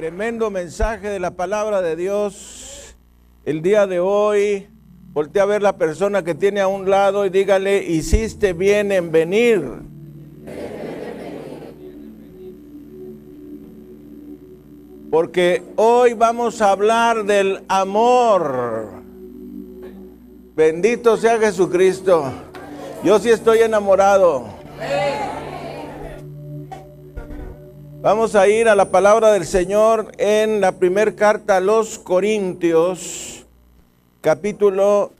Tremendo mensaje de la palabra de Dios el día de hoy. Voltea a ver la persona que tiene a un lado y dígale, hiciste bien en venir. Porque hoy vamos a hablar del amor. Bendito sea Jesucristo. Yo sí estoy enamorado. Vamos a ir a la palabra del Señor en la primera carta a los Corintios, capítulo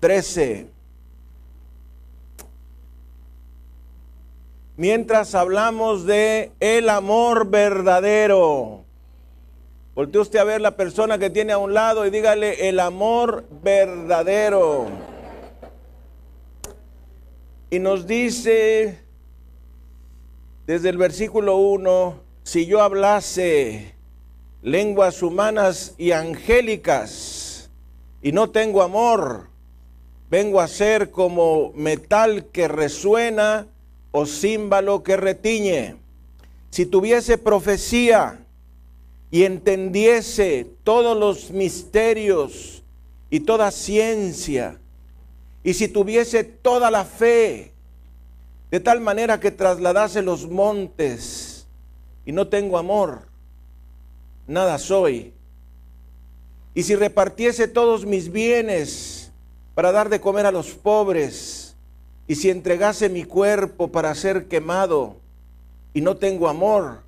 13. Mientras hablamos de el amor verdadero. Voltee usted a ver la persona que tiene a un lado y dígale el amor verdadero. Y nos dice desde el versículo 1, si yo hablase lenguas humanas y angélicas y no tengo amor, vengo a ser como metal que resuena o címbalo que retiñe. Si tuviese profecía, y entendiese todos los misterios y toda ciencia, y si tuviese toda la fe, de tal manera que trasladase los montes, y no tengo amor, nada soy. Y si repartiese todos mis bienes para dar de comer a los pobres, y si entregase mi cuerpo para ser quemado, y no tengo amor,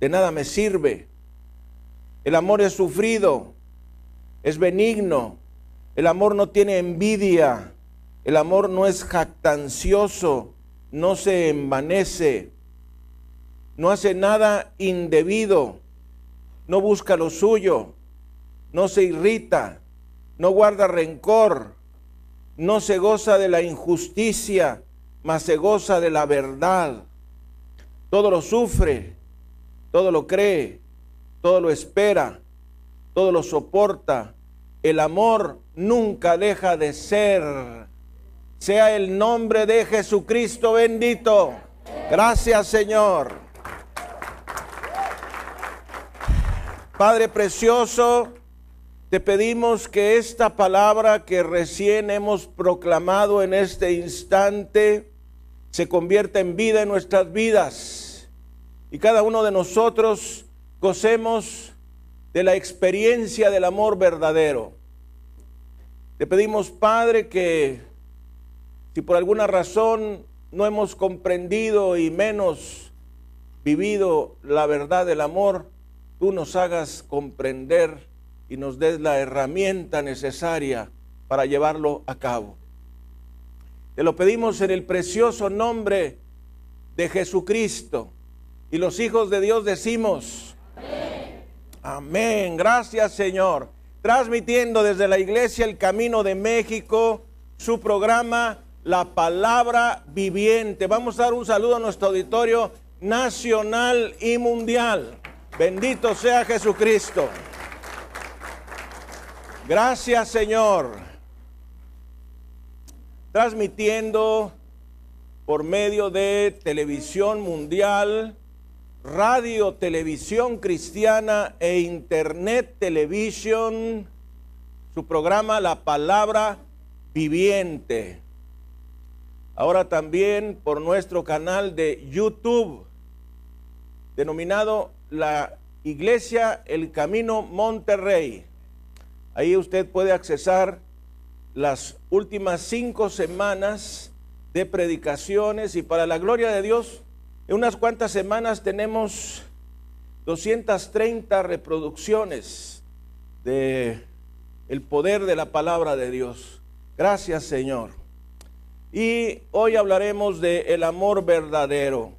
de nada me sirve. El amor es sufrido, es benigno. El amor no tiene envidia. El amor no es jactancioso, no se envanece, no hace nada indebido, no busca lo suyo, no se irrita, no guarda rencor, no se goza de la injusticia, mas se goza de la verdad. Todo lo sufre, todo lo cree, todo lo espera, todo lo soporta. El amor nunca deja de ser. Sea el nombre de Jesucristo bendito. Gracias Señor. Padre precioso, te pedimos que esta palabra que recién hemos proclamado en este instante se convierta en vida en nuestras vidas. Y cada uno de nosotros gocemos de la experiencia del amor verdadero. Te pedimos, Padre, que si por alguna razón no hemos comprendido y menos vivido la verdad del amor, tú nos hagas comprender y nos des la herramienta necesaria para llevarlo a cabo. Te lo pedimos en el precioso nombre de Jesucristo. Y los hijos de Dios decimos, Amén. Gracias Señor. Transmitiendo desde la iglesia El Camino de México su programa La Palabra Viviente. Vamos a dar un saludo a nuestro auditorio nacional y mundial. Bendito sea Jesucristo. Gracias Señor. Transmitiendo por medio de televisión mundial radio, televisión cristiana e internet televisión, su programa La Palabra Viviente. Ahora también por nuestro canal de YouTube, denominado La Iglesia El Camino Monterrey. Ahí usted puede accesar las últimas cinco semanas de predicaciones y para la gloria de Dios en unas cuantas semanas tenemos 230 reproducciones de el poder de la palabra de Dios. Gracias, Señor. Y hoy hablaremos de amor verdadero.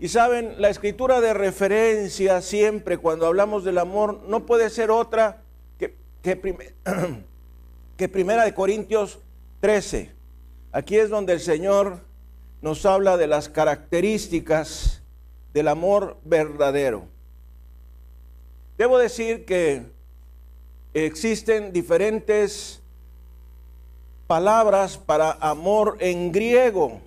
Y saben, la escritura de referencia siempre cuando hablamos del amor no puede ser otra que, que Primera de Corintios 13. Aquí es donde el Señor nos habla de las características del amor verdadero. Debo decir que existen diferentes palabras para amor en griego.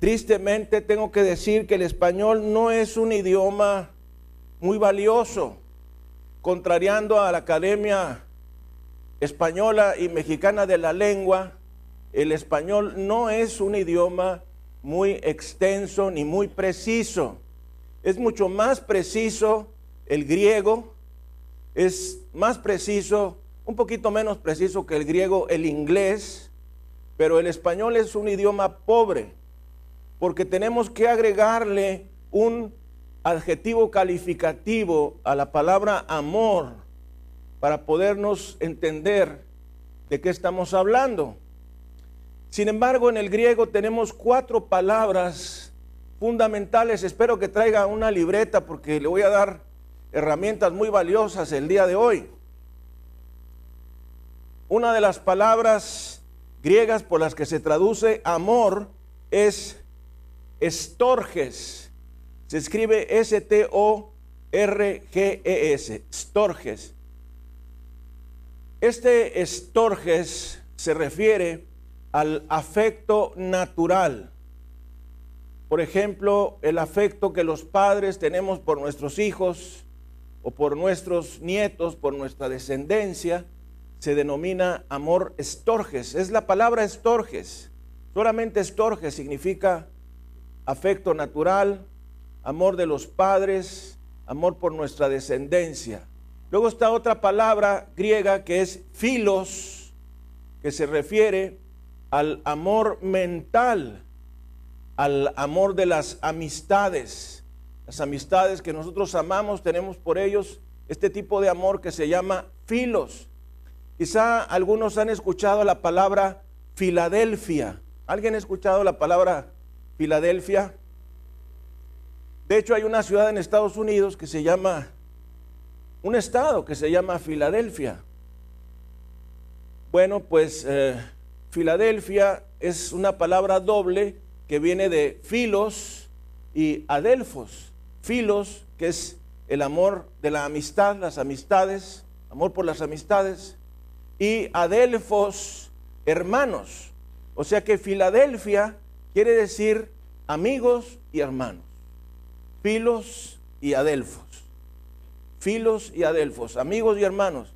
Tristemente tengo que decir que el español no es un idioma muy valioso, contrariando a la Academia Española y Mexicana de la Lengua, el español no es un idioma muy extenso ni muy preciso. Es mucho más preciso el griego, es más preciso, un poquito menos preciso que el griego el inglés, pero el español es un idioma pobre, porque tenemos que agregarle un adjetivo calificativo a la palabra amor para podernos entender de qué estamos hablando. Sin embargo, en el griego tenemos cuatro palabras fundamentales. Espero que traiga una libreta porque le voy a dar herramientas muy valiosas el día de hoy. Una de las palabras griegas por las que se traduce amor es estorges. Se escribe S-T-O-R-G-E-S, storges. Este estorges se refiere al afecto natural. Por ejemplo, el afecto que los padres tenemos por nuestros hijos o por nuestros nietos, por nuestra descendencia, se denomina amor estorges. Es la palabra estorges. Solamente estorges significa afecto natural, amor de los padres, amor por nuestra descendencia. Luego está otra palabra griega que es filos, que se refiere al amor mental, al amor de las amistades. Las amistades que nosotros amamos, tenemos por ellos este tipo de amor que se llama filos. Quizá algunos han escuchado la palabra Filadelfia. ¿Alguien ha escuchado la palabra Filadelfia? De hecho, hay una ciudad en Estados Unidos que se llama, un estado que se llama Filadelfia. Bueno, pues eh, Filadelfia es una palabra doble que viene de filos y adelfos. Filos, que es el amor de la amistad, las amistades, amor por las amistades, y adelfos, hermanos. O sea que Filadelfia quiere decir amigos y hermanos. Filos y adelfos. Filos y adelfos, amigos y hermanos.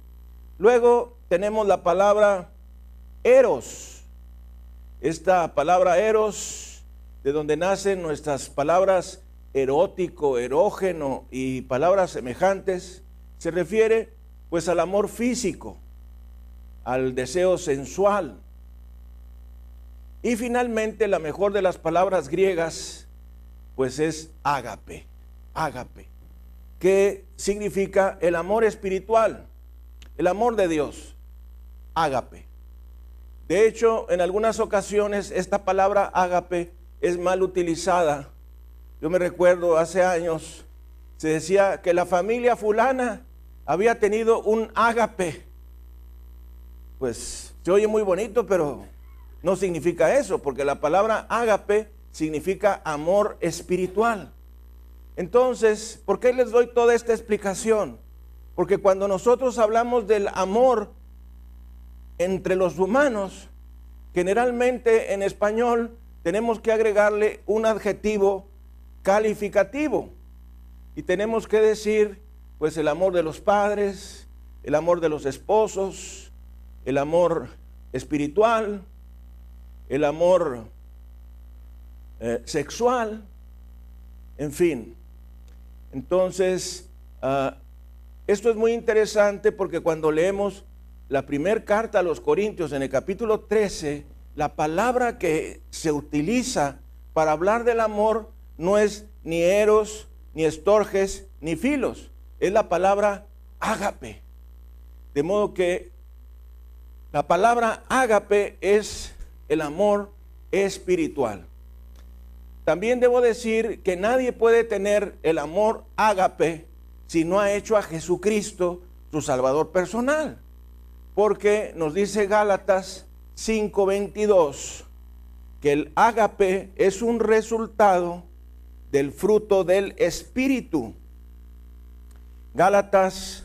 Luego tenemos la palabra eros. Esta palabra eros, de donde nacen nuestras palabras erótico, erógeno y palabras semejantes, se refiere pues al amor físico, al deseo sensual. Y finalmente la mejor de las palabras griegas pues es ágape, ágape, que significa el amor espiritual, el amor de Dios, ágape. De hecho, en algunas ocasiones esta palabra ágape es mal utilizada. Yo me recuerdo hace años, se decía que la familia fulana había tenido un ágape. Pues se oye muy bonito, pero no significa eso, porque la palabra ágape significa amor espiritual. Entonces, ¿por qué les doy toda esta explicación? Porque cuando nosotros hablamos del amor entre los humanos, generalmente en español tenemos que agregarle un adjetivo calificativo y tenemos que decir pues el amor de los padres, el amor de los esposos, el amor espiritual, el amor eh, sexual, en fin. Entonces, ah, esto es muy interesante porque cuando leemos la primera carta a los Corintios en el capítulo 13, la palabra que se utiliza para hablar del amor no es ni eros, ni estorges, ni filos, es la palabra ágape. De modo que la palabra ágape es el amor espiritual. También debo decir que nadie puede tener el amor ágape si no ha hecho a Jesucristo su Salvador personal porque nos dice Gálatas 5:22 que el ágape es un resultado del fruto del Espíritu. Gálatas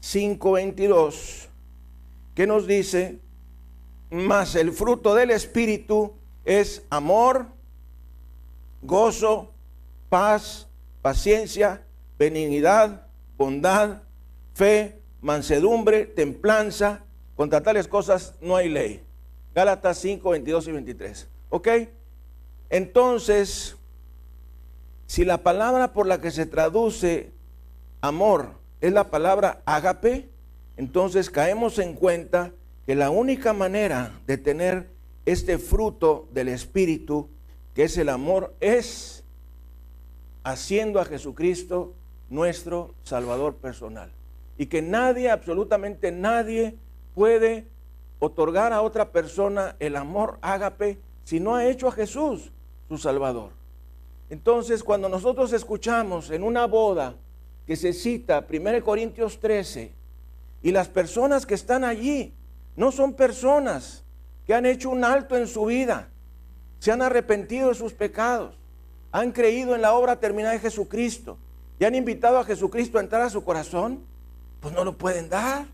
5:22 que nos dice, más el fruto del Espíritu es amor, gozo, paz, paciencia, benignidad, bondad, fe, mansedumbre, templanza. Contra tales cosas no hay ley. Gálatas 5, 22 y 23. ¿Ok? Entonces, si la palabra por la que se traduce amor es la palabra ágape, entonces caemos en cuenta que la única manera de tener este fruto del Espíritu, que es el amor, es haciendo a Jesucristo nuestro Salvador personal. Y que nadie, absolutamente nadie, puede otorgar a otra persona el amor ágape si no ha hecho a Jesús su Salvador. Entonces, cuando nosotros escuchamos en una boda que se cita 1 Corintios 13, y las personas que están allí no son personas que han hecho un alto en su vida, se han arrepentido de sus pecados, han creído en la obra terminada de Jesucristo y han invitado a Jesucristo a entrar a su corazón, pues no lo pueden dar.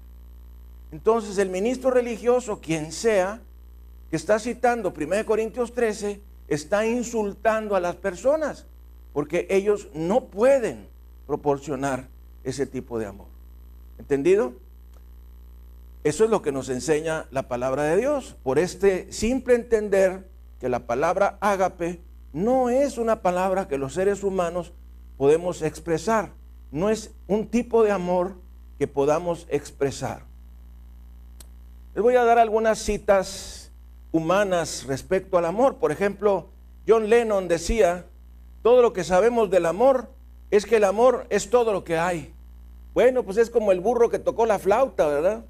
Entonces el ministro religioso, quien sea, que está citando 1 Corintios 13, está insultando a las personas, porque ellos no pueden proporcionar ese tipo de amor. ¿Entendido? Eso es lo que nos enseña la palabra de Dios. Por este simple entender que la palabra ágape no es una palabra que los seres humanos podemos expresar. No es un tipo de amor que podamos expresar. Les voy a dar algunas citas humanas respecto al amor. Por ejemplo, John Lennon decía, todo lo que sabemos del amor es que el amor es todo lo que hay. Bueno, pues es como el burro que tocó la flauta, ¿verdad?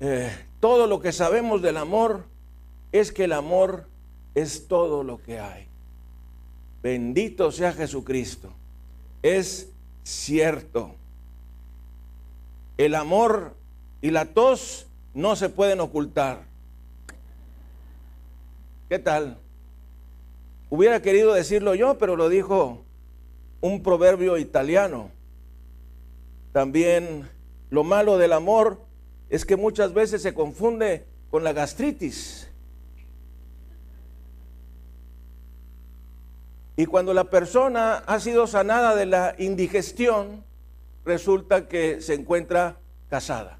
Eh, todo lo que sabemos del amor es que el amor es todo lo que hay. Bendito sea Jesucristo. Es cierto. El amor y la tos no se pueden ocultar. ¿Qué tal? Hubiera querido decirlo yo, pero lo dijo un proverbio italiano. También lo malo del amor es que muchas veces se confunde con la gastritis. Y cuando la persona ha sido sanada de la indigestión, resulta que se encuentra casada.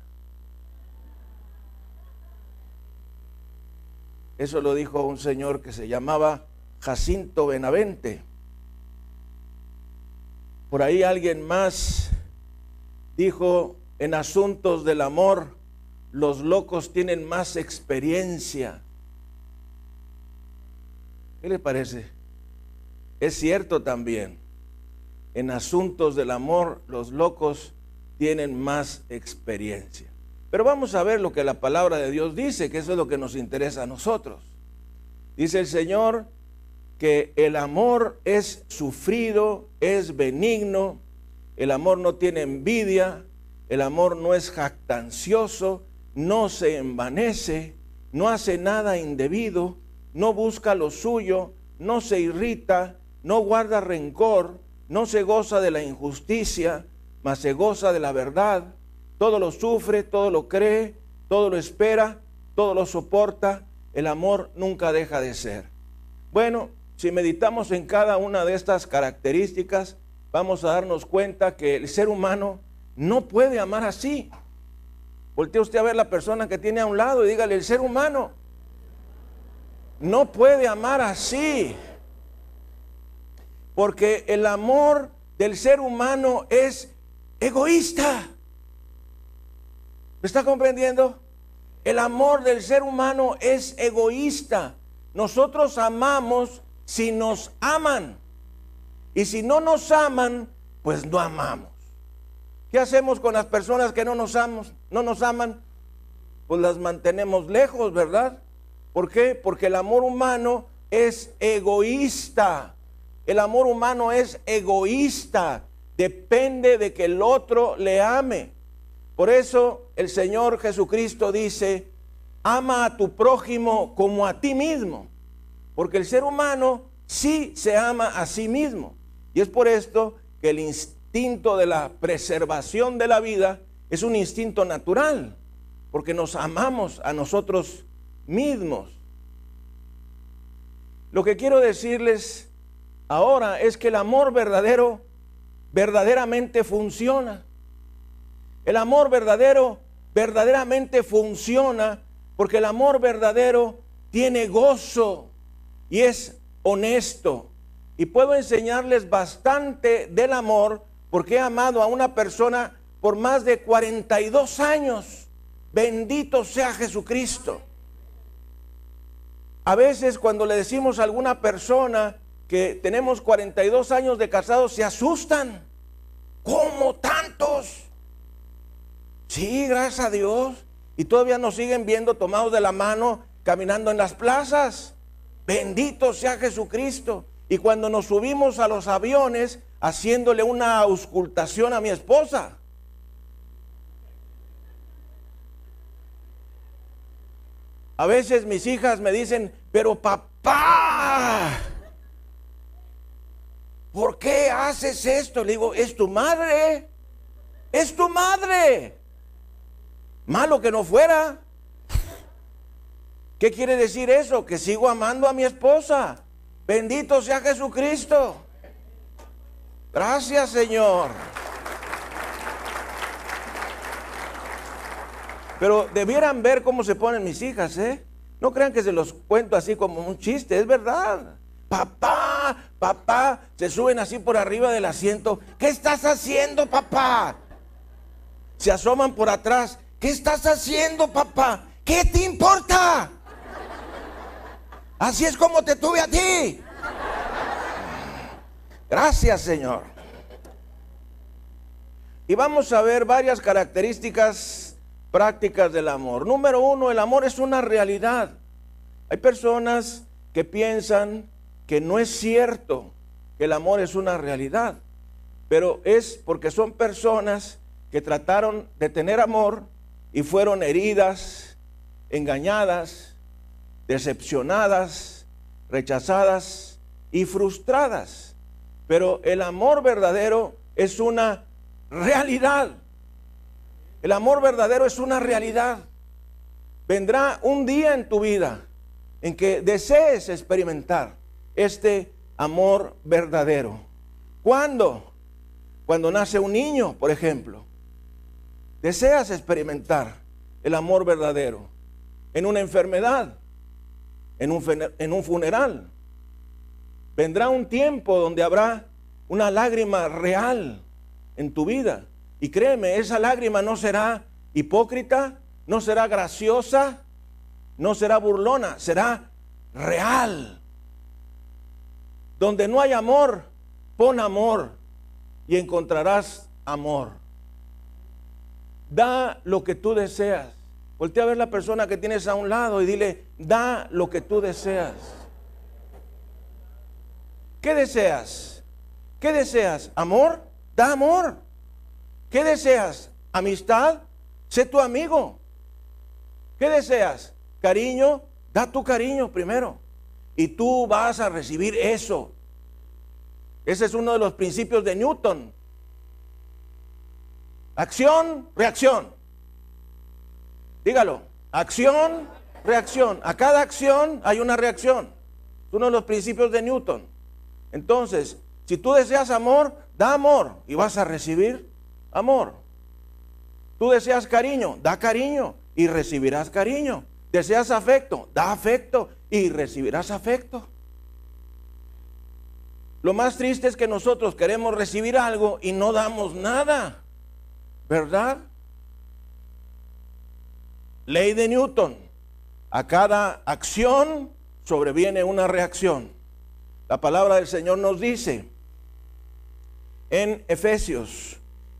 Eso lo dijo un señor que se llamaba Jacinto Benavente. Por ahí alguien más dijo en asuntos del amor, los locos tienen más experiencia. ¿Qué le parece? Es cierto también. En asuntos del amor, los locos tienen más experiencia. Pero vamos a ver lo que la palabra de Dios dice, que eso es lo que nos interesa a nosotros. Dice el Señor que el amor es sufrido, es benigno, el amor no tiene envidia, el amor no es jactancioso, no se envanece, no hace nada indebido, no busca lo suyo, no se irrita, no guarda rencor, no se goza de la injusticia, mas se goza de la verdad. Todo lo sufre, todo lo cree, todo lo espera, todo lo soporta. El amor nunca deja de ser. Bueno, si meditamos en cada una de estas características, vamos a darnos cuenta que el ser humano no puede amar así. Voltea usted a ver la persona que tiene a un lado y dígale, el ser humano no puede amar así. Porque el amor del ser humano es egoísta. ¿Me está comprendiendo? El amor del ser humano es egoísta. Nosotros amamos si nos aman. Y si no nos aman, pues no amamos. ¿Qué hacemos con las personas que no nos, amamos, no nos aman? Pues las mantenemos lejos, ¿verdad? ¿Por qué? Porque el amor humano es egoísta. El amor humano es egoísta. Depende de que el otro le ame. Por eso el Señor Jesucristo dice, ama a tu prójimo como a ti mismo. Porque el ser humano sí se ama a sí mismo. Y es por esto que el instinto de la preservación de la vida es un instinto natural, porque nos amamos a nosotros mismos. Lo que quiero decirles ahora es que el amor verdadero verdaderamente funciona. El amor verdadero verdaderamente funciona porque el amor verdadero tiene gozo y es honesto. Y puedo enseñarles bastante del amor porque he amado a una persona por más de 42 años. Bendito sea Jesucristo. A veces cuando le decimos a alguna persona que tenemos 42 años de casados, se asustan. ¿Cómo tantos? Sí, gracias a Dios. Y todavía nos siguen viendo tomados de la mano, caminando en las plazas. Bendito sea Jesucristo. Y cuando nos subimos a los aviones, haciéndole una auscultación a mi esposa. A veces mis hijas me dicen, pero papá, ¿por qué haces esto? Le digo, es tu madre, es tu madre. Malo que no fuera. ¿Qué quiere decir eso? Que sigo amando a mi esposa. Bendito sea Jesucristo. Gracias Señor. Pero debieran ver cómo se ponen mis hijas, ¿eh? No crean que se los cuento así como un chiste, es verdad. Papá, papá, se suben así por arriba del asiento. ¿Qué estás haciendo, papá? Se asoman por atrás. ¿Qué estás haciendo, papá? ¿Qué te importa? Así es como te tuve a ti. Gracias, Señor. Y vamos a ver varias características prácticas del amor. Número uno, el amor es una realidad. Hay personas que piensan que no es cierto que el amor es una realidad, pero es porque son personas que trataron de tener amor y fueron heridas, engañadas, decepcionadas, rechazadas y frustradas. Pero el amor verdadero es una realidad. El amor verdadero es una realidad. Vendrá un día en tu vida en que desees experimentar este amor verdadero. ¿Cuándo? Cuando nace un niño, por ejemplo. Deseas experimentar el amor verdadero en una enfermedad, en un, en un funeral. Vendrá un tiempo donde habrá una lágrima real en tu vida y créeme, esa lágrima no será hipócrita, no será graciosa, no será burlona, será real. Donde no hay amor, pon amor y encontrarás amor. Da lo que tú deseas. Voltea a ver la persona que tienes a un lado y dile, da lo que tú deseas. ¿Qué deseas? ¿Qué deseas? ¿Amor? Da amor. ¿Qué deseas? ¿Amistad? Sé tu amigo. ¿Qué deseas? Cariño, da tu cariño primero. Y tú vas a recibir eso. Ese es uno de los principios de Newton. Acción, reacción. Dígalo. Acción, reacción. A cada acción hay una reacción. Es uno de los principios de Newton. Entonces, si tú deseas amor, da amor y vas a recibir amor. Tú deseas cariño, da cariño y recibirás cariño. Deseas afecto, da afecto y recibirás afecto. Lo más triste es que nosotros queremos recibir algo y no damos nada, ¿verdad? Ley de Newton. A cada acción sobreviene una reacción. La palabra del Señor nos dice en Efesios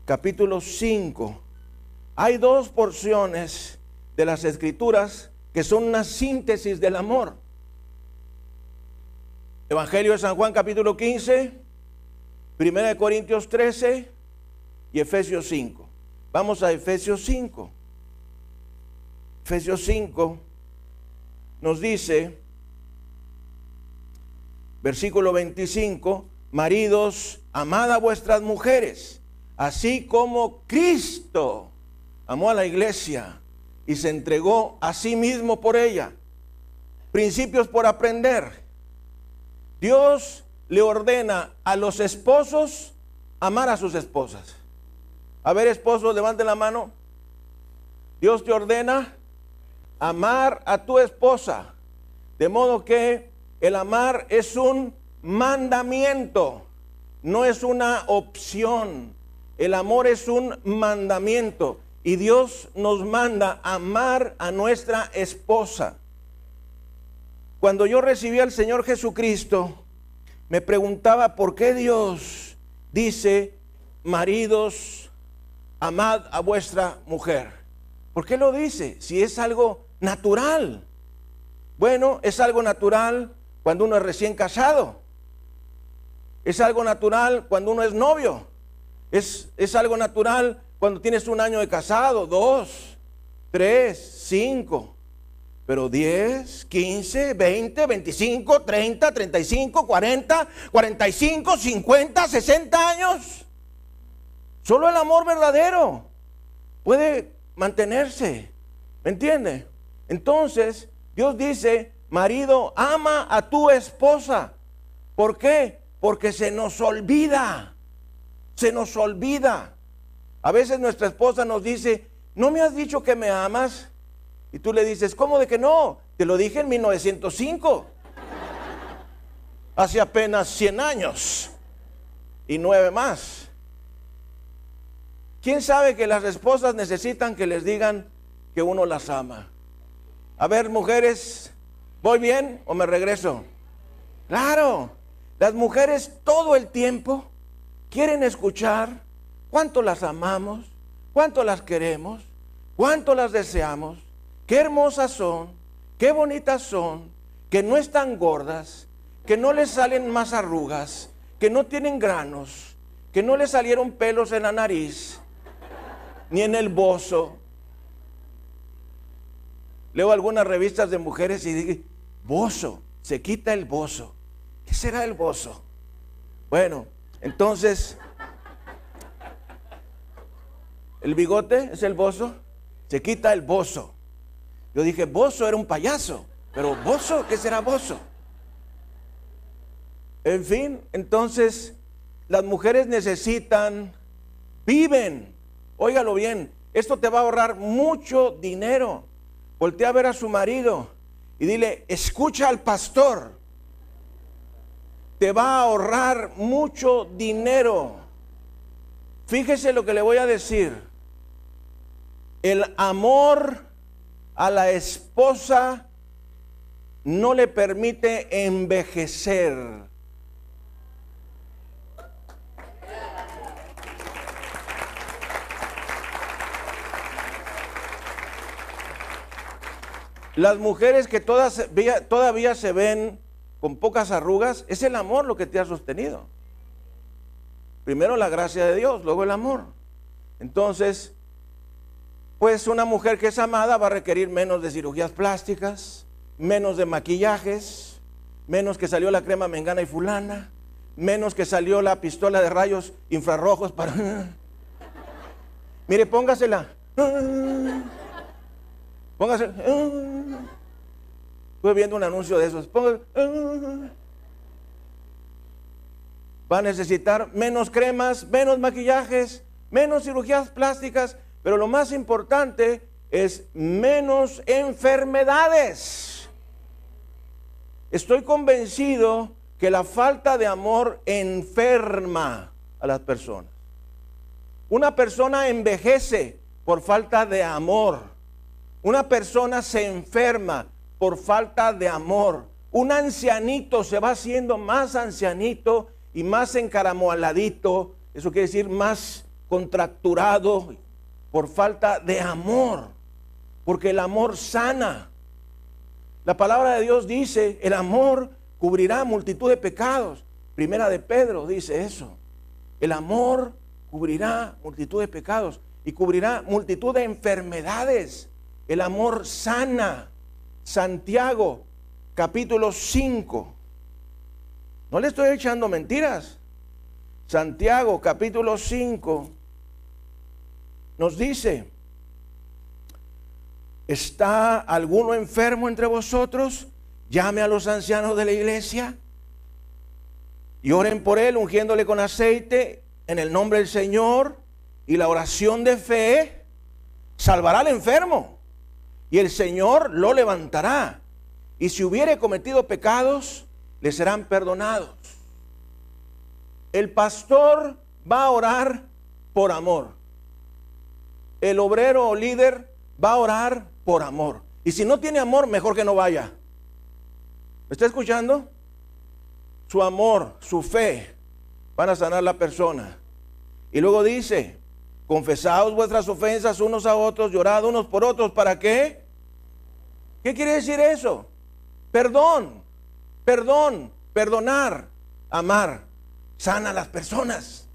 capítulo 5, hay dos porciones de las escrituras que son una síntesis del amor. Evangelio de San Juan capítulo 15, Primera de Corintios 13 y Efesios 5. Vamos a Efesios 5. Efesios 5 nos dice, versículo 25, maridos, amad a vuestras mujeres Así como Cristo amó a la iglesia y se entregó a sí mismo por ella. Principios por aprender. Dios le ordena a los esposos amar a sus esposas. A ver, esposo, levante la mano. Dios te ordena amar a tu esposa. De modo que el amar es un mandamiento, no es una opción. El amor es un mandamiento y Dios nos manda amar a nuestra esposa. Cuando yo recibí al Señor Jesucristo, me preguntaba por qué Dios dice, maridos, amad a vuestra mujer. ¿Por qué lo dice? Si es algo natural. Bueno, es algo natural cuando uno es recién casado. Es algo natural cuando uno es novio. Es, es algo natural cuando tienes un año de casado, dos, tres, cinco. Pero 10, 15, 20, 25, 30, 35, 40, 45, 50, 60 años. Solo el amor verdadero puede mantenerse. ¿Me entiende? Entonces, Dios dice, marido, ama a tu esposa. ¿Por qué? Porque se nos olvida. Se nos olvida. A veces nuestra esposa nos dice, ¿no me has dicho que me amas? Y tú le dices, ¿cómo de que no? Te lo dije en 1905. Hace apenas 100 años. Y nueve más. ¿Quién sabe que las esposas necesitan que les digan que uno las ama? A ver, mujeres, ¿voy bien o me regreso? Claro, las mujeres todo el tiempo quieren escuchar cuánto las amamos, cuánto las queremos, cuánto las deseamos qué hermosas son, qué bonitas son, que no están gordas, que no les salen más arrugas, que no tienen granos, que no les salieron pelos en la nariz, ni en el bozo. Leo algunas revistas de mujeres y digo, bozo, se quita el bozo. ¿Qué será el bozo? Bueno, entonces, ¿el bigote es el bozo? Se quita el bozo. Yo dije, Bozo era un payaso, pero Bozo, ¿qué será Bozo? En fin, entonces las mujeres necesitan, viven, óigalo bien, esto te va a ahorrar mucho dinero. Voltea a ver a su marido y dile, escucha al pastor, te va a ahorrar mucho dinero. Fíjese lo que le voy a decir. El amor a la esposa no le permite envejecer. Las mujeres que todas, todavía se ven con pocas arrugas, es el amor lo que te ha sostenido. Primero la gracia de Dios, luego el amor. Entonces, pues una mujer que es amada va a requerir menos de cirugías plásticas, menos de maquillajes, menos que salió la crema mengana y fulana, menos que salió la pistola de rayos infrarrojos para... Mire, póngasela. Póngasela. Estuve viendo un anuncio de esos. Va a necesitar menos cremas, menos maquillajes, menos cirugías plásticas, pero lo más importante es menos enfermedades. Estoy convencido que la falta de amor enferma a las personas. Una persona envejece por falta de amor. Una persona se enferma por falta de amor. Un ancianito se va haciendo más ancianito y más encaramoladito. Eso quiere decir más contracturado por falta de amor, porque el amor sana. La palabra de Dios dice, el amor cubrirá multitud de pecados. Primera de Pedro dice eso. El amor cubrirá multitud de pecados y cubrirá multitud de enfermedades. El amor sana. Santiago, capítulo 5. No le estoy echando mentiras. Santiago, capítulo 5 nos dice, ¿está alguno enfermo entre vosotros? Llame a los ancianos de la iglesia y oren por él, ungiéndole con aceite en el nombre del Señor y la oración de fe salvará al enfermo y el Señor lo levantará. Y si hubiere cometido pecados, le serán perdonados. El pastor va a orar por amor. El obrero o líder va a orar por amor. Y si no tiene amor, mejor que no vaya. ¿Me está escuchando? Su amor, su fe van a sanar la persona. Y luego dice, confesaos vuestras ofensas unos a otros, llorad unos por otros. ¿Para qué? ¿Qué quiere decir eso? Perdón, perdón, perdonar, amar, sana a las personas,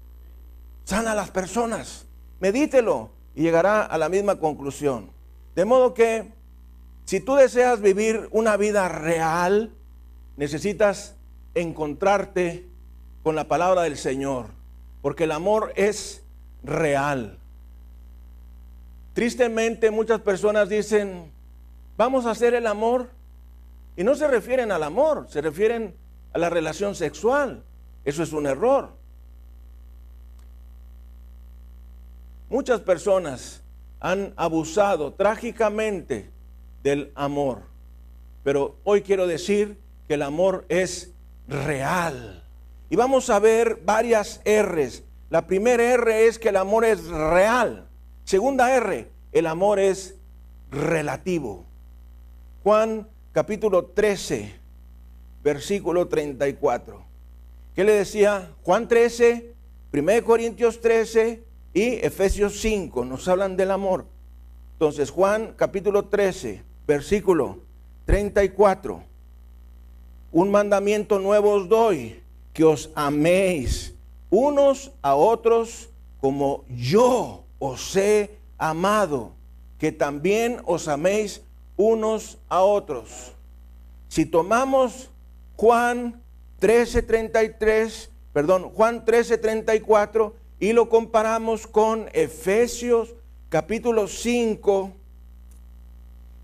sana a las personas. Medítelo y llegará a la misma conclusión. De modo que si tú deseas vivir una vida real, necesitas encontrarte con la palabra del Señor, porque el amor es real. Tristemente muchas personas dicen, vamos a hacer el amor, y no se refieren al amor, se refieren a la relación sexual. Eso es un error. Muchas personas han abusado trágicamente del amor, pero hoy quiero decir que el amor es real. Y vamos a ver varias R's. La primera R es que el amor es real. Segunda R, el amor es relativo. Juan capítulo 13, versículo 34. ¿Qué le decía? Juan 13, 1 Corintios 13 y Efesios 5 nos hablan del amor. Entonces Juan capítulo 13, versículo 34. Un mandamiento nuevo os doy, que os améis unos a otros como yo os he amado, que también os améis unos a otros. Si tomamos Juan 13:33, perdón, Juan 13:34 y lo comparamos con Efesios capítulo 5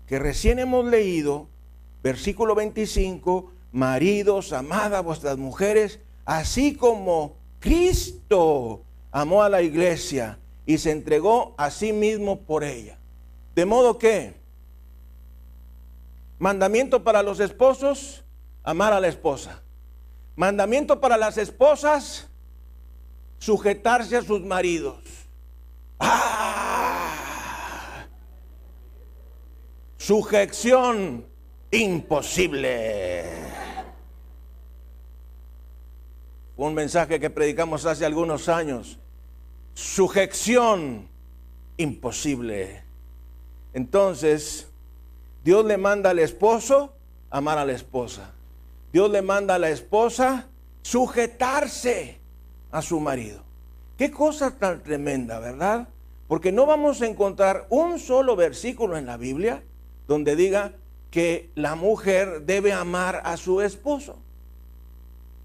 que recién hemos leído, versículo 25, maridos, amad a vuestras mujeres, así como Cristo amó a la iglesia y se entregó a sí mismo por ella. De modo que Mandamiento para los esposos, amar a la esposa. Mandamiento para las esposas, sujetarse a sus maridos. ¡Ah! Sujeción imposible. Un mensaje que predicamos hace algunos años. Sujeción imposible. Entonces, Dios le manda al esposo amar a la esposa. Dios le manda a la esposa sujetarse a su marido. Qué cosa tan tremenda, ¿verdad? Porque no vamos a encontrar un solo versículo en la Biblia donde diga que la mujer debe amar a su esposo.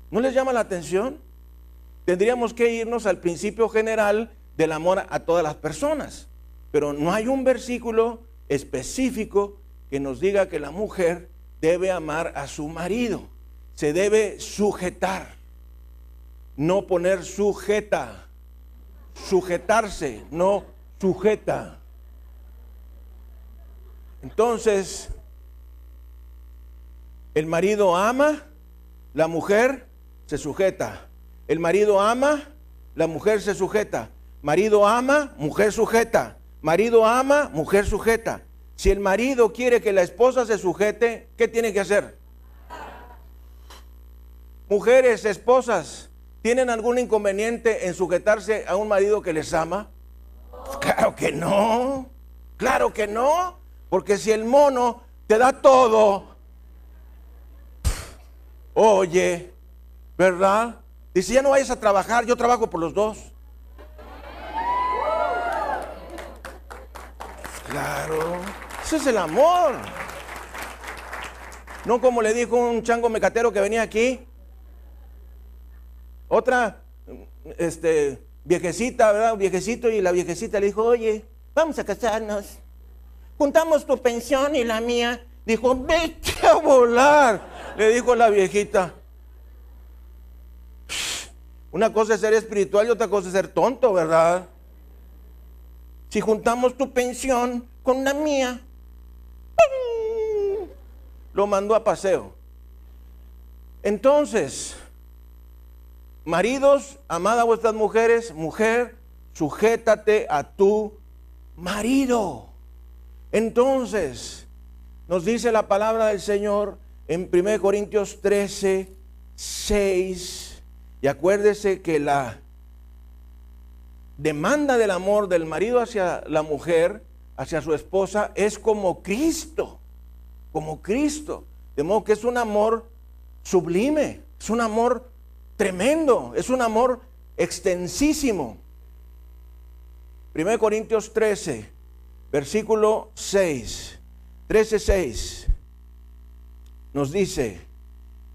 ¿No les llama la atención? Tendríamos que irnos al principio general del amor a todas las personas, pero no hay un versículo específico que nos diga que la mujer debe amar a su marido, se debe sujetar, no poner sujeta, sujetarse, no sujeta. Entonces, el marido ama, la mujer se sujeta. El marido ama, la mujer se sujeta. Marido ama, mujer sujeta. Marido ama, mujer sujeta. Si el marido quiere que la esposa se sujete, ¿qué tiene que hacer? Mujeres, esposas, ¿tienen algún inconveniente en sujetarse a un marido que les ama? Claro que no, claro que no, porque si el mono te da todo, oye, ¿verdad? Dice, ya no vayas a trabajar, yo trabajo por los dos. Claro. Ese es el amor. No como le dijo un chango mecatero que venía aquí. Otra, este, viejecita, ¿verdad? Viejecito y la viejecita le dijo, oye, vamos a casarnos. Juntamos tu pensión y la mía. Dijo, vete a volar. Le dijo la viejita. Una cosa es ser espiritual y otra cosa es ser tonto, ¿verdad? Si juntamos tu pensión con la mía, lo mandó a paseo. Entonces, maridos, amad vuestras mujeres, mujer, sujétate a tu marido. Entonces, nos dice la palabra del Señor en 1 Corintios 13, 6, y acuérdese que la demanda del amor del marido hacia la mujer, hacia su esposa, es como Cristo, como Cristo. De modo que es un amor sublime, es un amor tremendo, es un amor extensísimo. 1 Corintios 13, versículo 6, 13, 6, nos dice,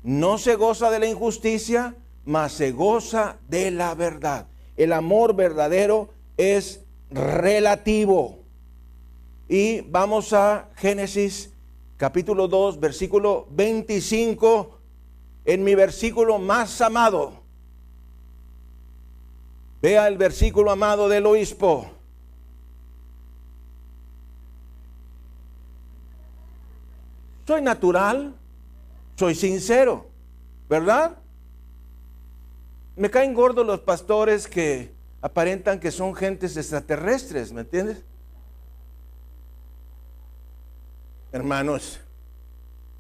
no se goza de la injusticia, mas se goza de la verdad. El amor verdadero es relativo. Y vamos a Génesis capítulo 2, versículo 25, en mi versículo más amado. Vea el versículo amado del obispo. Soy natural, soy sincero, ¿verdad? Me caen gordos los pastores que aparentan que son gentes extraterrestres, ¿me entiendes? Hermanos,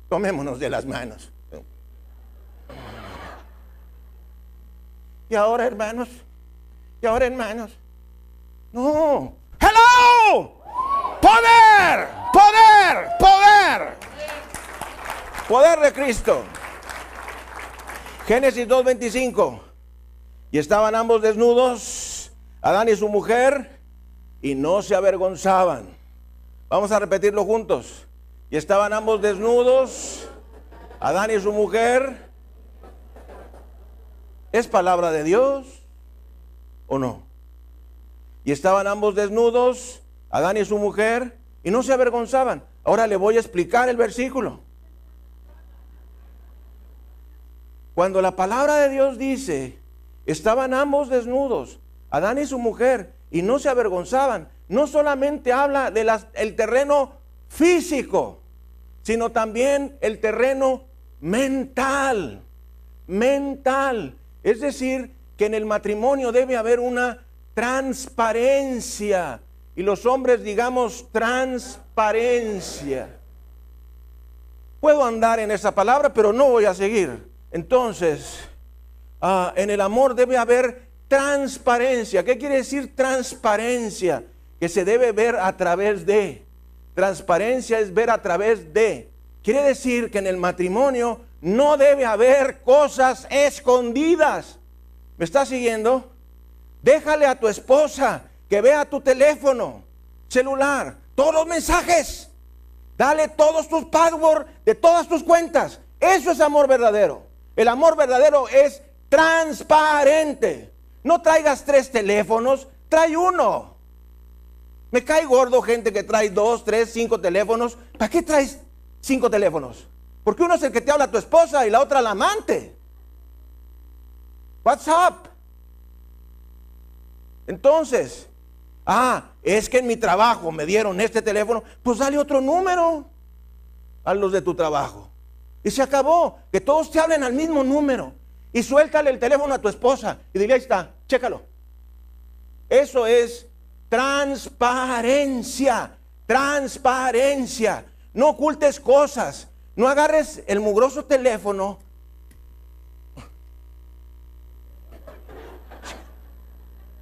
tomémonos de las manos. Y ahora, hermanos, y ahora, hermanos, no. ¡Hello! ¡Poder! ¡Poder! ¡Poder! Poder de Cristo. Génesis 2.25. Y estaban ambos desnudos, Adán y su mujer, y no se avergonzaban. Vamos a repetirlo juntos. Y estaban ambos desnudos, Adán y su mujer. ¿Es palabra de Dios o no? Y estaban ambos desnudos, Adán y su mujer, y no se avergonzaban. Ahora le voy a explicar el versículo. Cuando la palabra de Dios dice Estaban ambos desnudos, Adán y su mujer, y no se avergonzaban. No solamente habla del terreno físico, sino también el terreno mental. Mental. Es decir, que en el matrimonio debe haber una transparencia. Y los hombres digamos transparencia. Puedo andar en esa palabra, pero no voy a seguir. Entonces, Ah, en el amor debe haber transparencia. ¿Qué quiere decir transparencia? Que se debe ver a través de. Transparencia es ver a través de. Quiere decir que en el matrimonio no debe haber cosas escondidas. ¿Me está siguiendo? Déjale a tu esposa que vea tu teléfono celular, todos los mensajes. Dale todos tus passwords de todas tus cuentas. Eso es amor verdadero. El amor verdadero es transparente. No traigas tres teléfonos, trae uno. Me cae gordo gente que trae dos, tres, cinco teléfonos. ¿Para qué traes cinco teléfonos? Porque uno es el que te habla a tu esposa y la otra la amante. WhatsApp. Entonces, ah, es que en mi trabajo me dieron este teléfono, pues dale otro número a los de tu trabajo. Y se acabó, que todos te hablen al mismo número y suéltale el teléfono a tu esposa y dile, ahí está, chécalo. Eso es transparencia, transparencia. No ocultes cosas. No agarres el mugroso teléfono.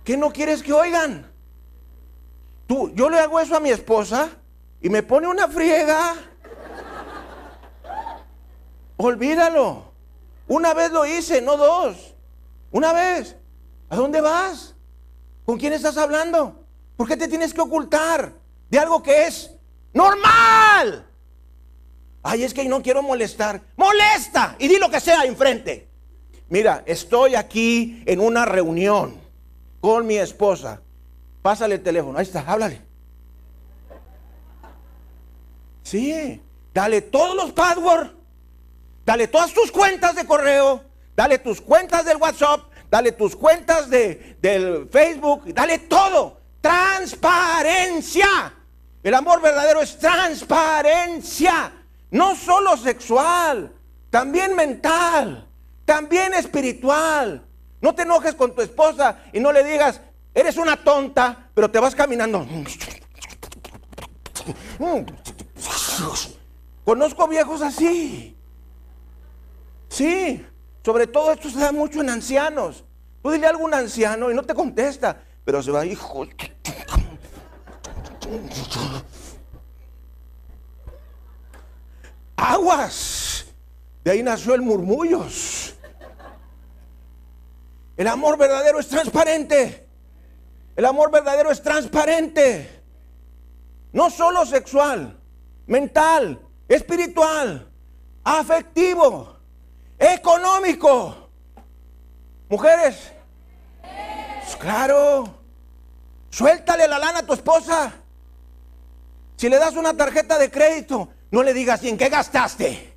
¿Qué no quieres que oigan? Tú, yo le hago eso a mi esposa y me pone una friega. Olvídalo. Una vez lo hice, no dos. Una vez. ¿A dónde vas? ¿Con quién estás hablando? ¿Por qué te tienes que ocultar de algo que es normal? Ay, es que no quiero molestar. Molesta y di lo que sea enfrente. Mira, estoy aquí en una reunión con mi esposa. Pásale el teléfono. Ahí está, háblale. Sí, dale todos los passwords Dale todas tus cuentas de correo, dale tus cuentas del WhatsApp, dale tus cuentas de, del Facebook, dale todo. Transparencia. El amor verdadero es transparencia. No solo sexual, también mental, también espiritual. No te enojes con tu esposa y no le digas, eres una tonta, pero te vas caminando. Conozco viejos así. Sí, sobre todo esto se da mucho en ancianos. Tú dile a algún anciano y no te contesta, pero se va, hijo. Aguas. De ahí nació el murmullos. El amor verdadero es transparente. El amor verdadero es transparente. No solo sexual, mental, espiritual, afectivo, económico. Mujeres, pues claro, suéltale la lana a tu esposa. Si le das una tarjeta de crédito, no le digas, ¿y en qué gastaste?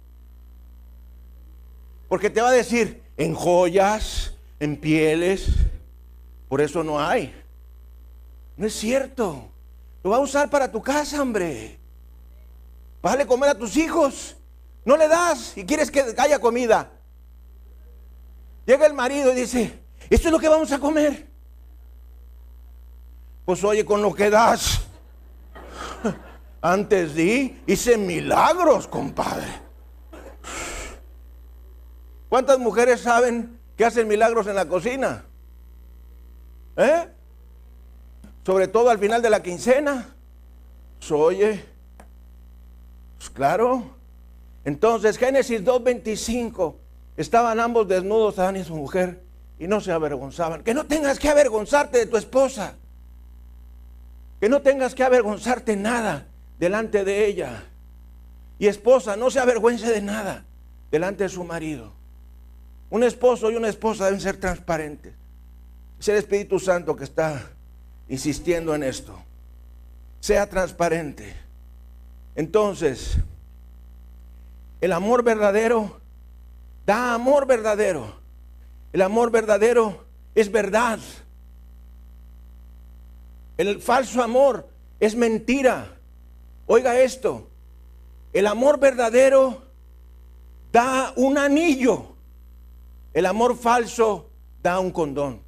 Porque te va a decir, en joyas, en pieles. Por eso no hay. No es cierto. Lo va a usar para tu casa, hombre. Vas a comer a tus hijos. No le das y quieres que haya comida. Llega el marido y dice, esto es lo que vamos a comer. Pues oye, con lo que das. Antes di, hice milagros, compadre. ¿Cuántas mujeres saben que hacen milagros en la cocina? ¿Eh? Sobre todo al final de la quincena. Pues, oye, pues claro. Entonces, Génesis 2.25, estaban ambos desnudos, Adán y su mujer, y no se avergonzaban. Que no tengas que avergonzarte de tu esposa. Que no tengas que avergonzarte nada delante de ella. Y esposa, no se avergüence de nada delante de su marido. Un esposo y una esposa deben ser transparentes. Es el Espíritu Santo que está insistiendo en esto. Sea transparente. Entonces, el amor verdadero da amor verdadero. El amor verdadero es verdad. El falso amor es mentira. Oiga esto, el amor verdadero da un anillo, el amor falso da un condón.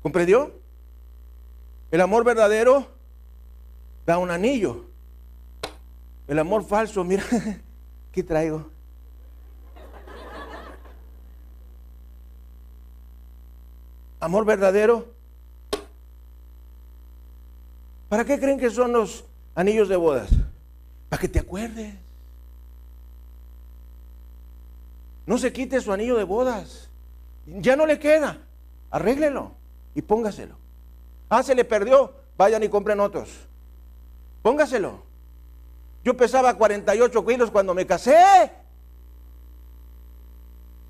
¿Comprendió? El amor verdadero da un anillo. El amor falso, mira, ¿qué traigo? Amor verdadero ¿Para qué creen que son los anillos de bodas? Para que te acuerdes. No se quite su anillo de bodas. Ya no le queda. Arréglelo y póngaselo. Ah, se le perdió. Vayan y compren otros. Póngaselo. Yo pesaba 48 kilos cuando me casé.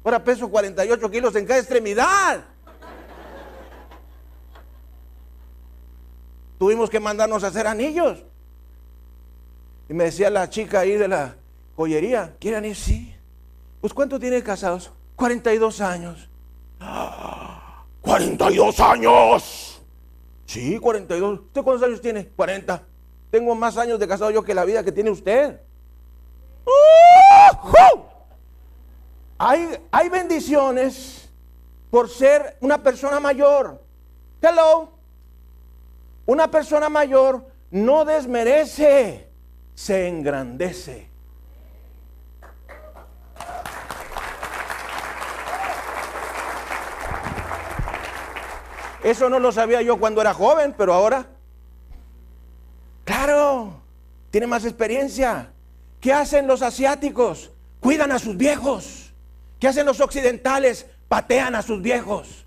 Ahora peso 48 kilos en cada extremidad. tuvimos que mandarnos a hacer anillos. Y me decía la chica ahí de la joyería, ¿quieren ir? Sí. Pues ¿cuánto tiene casados? 42 años. ¡42 años! Sí, 42. ¿Usted cuántos años tiene? 40. Tengo más años de casado yo que la vida que tiene usted. Hay, hay bendiciones por ser una persona mayor. Hello. Una persona mayor no desmerece, se engrandece. Eso no lo sabía yo cuando era joven, pero ahora, claro, tiene más experiencia. ¿Qué hacen los asiáticos? Cuidan a sus viejos. ¿Qué hacen los occidentales? Patean a sus viejos.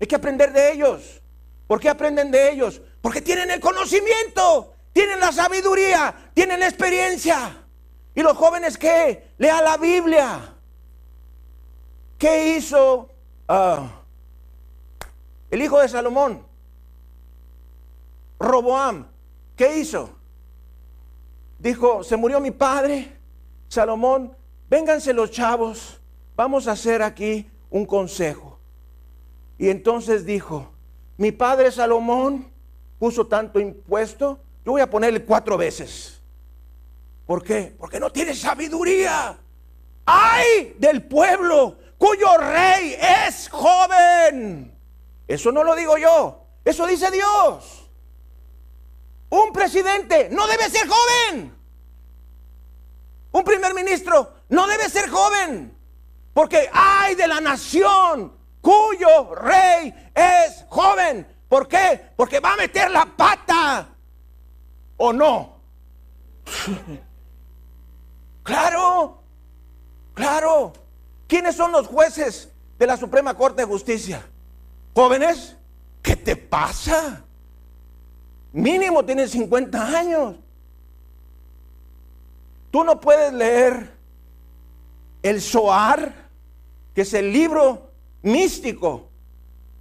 Hay que aprender de ellos. ¿Por qué aprenden de ellos? Porque tienen el conocimiento, tienen la sabiduría, tienen la experiencia. ¿Y los jóvenes qué? Lea la Biblia. ¿Qué hizo ah, el hijo de Salomón? Roboam. ¿Qué hizo? Dijo, se murió mi padre, Salomón, vénganse los chavos, vamos a hacer aquí un consejo. Y entonces dijo, mi padre Salomón puso tanto impuesto, yo voy a ponerle cuatro veces. ¿Por qué? Porque no tiene sabiduría. ¡Ay del pueblo cuyo rey es joven! Eso no lo digo yo, eso dice Dios. Un presidente no debe ser joven. Un primer ministro no debe ser joven. Porque hay de la nación cuyo rey es joven. ¿Por qué? Porque va a meter la pata. ¿O no? claro, claro. ¿Quiénes son los jueces de la Suprema Corte de Justicia? Jóvenes, ¿qué te pasa? Mínimo tienen 50 años. Tú no puedes leer el Zohar, que es el libro místico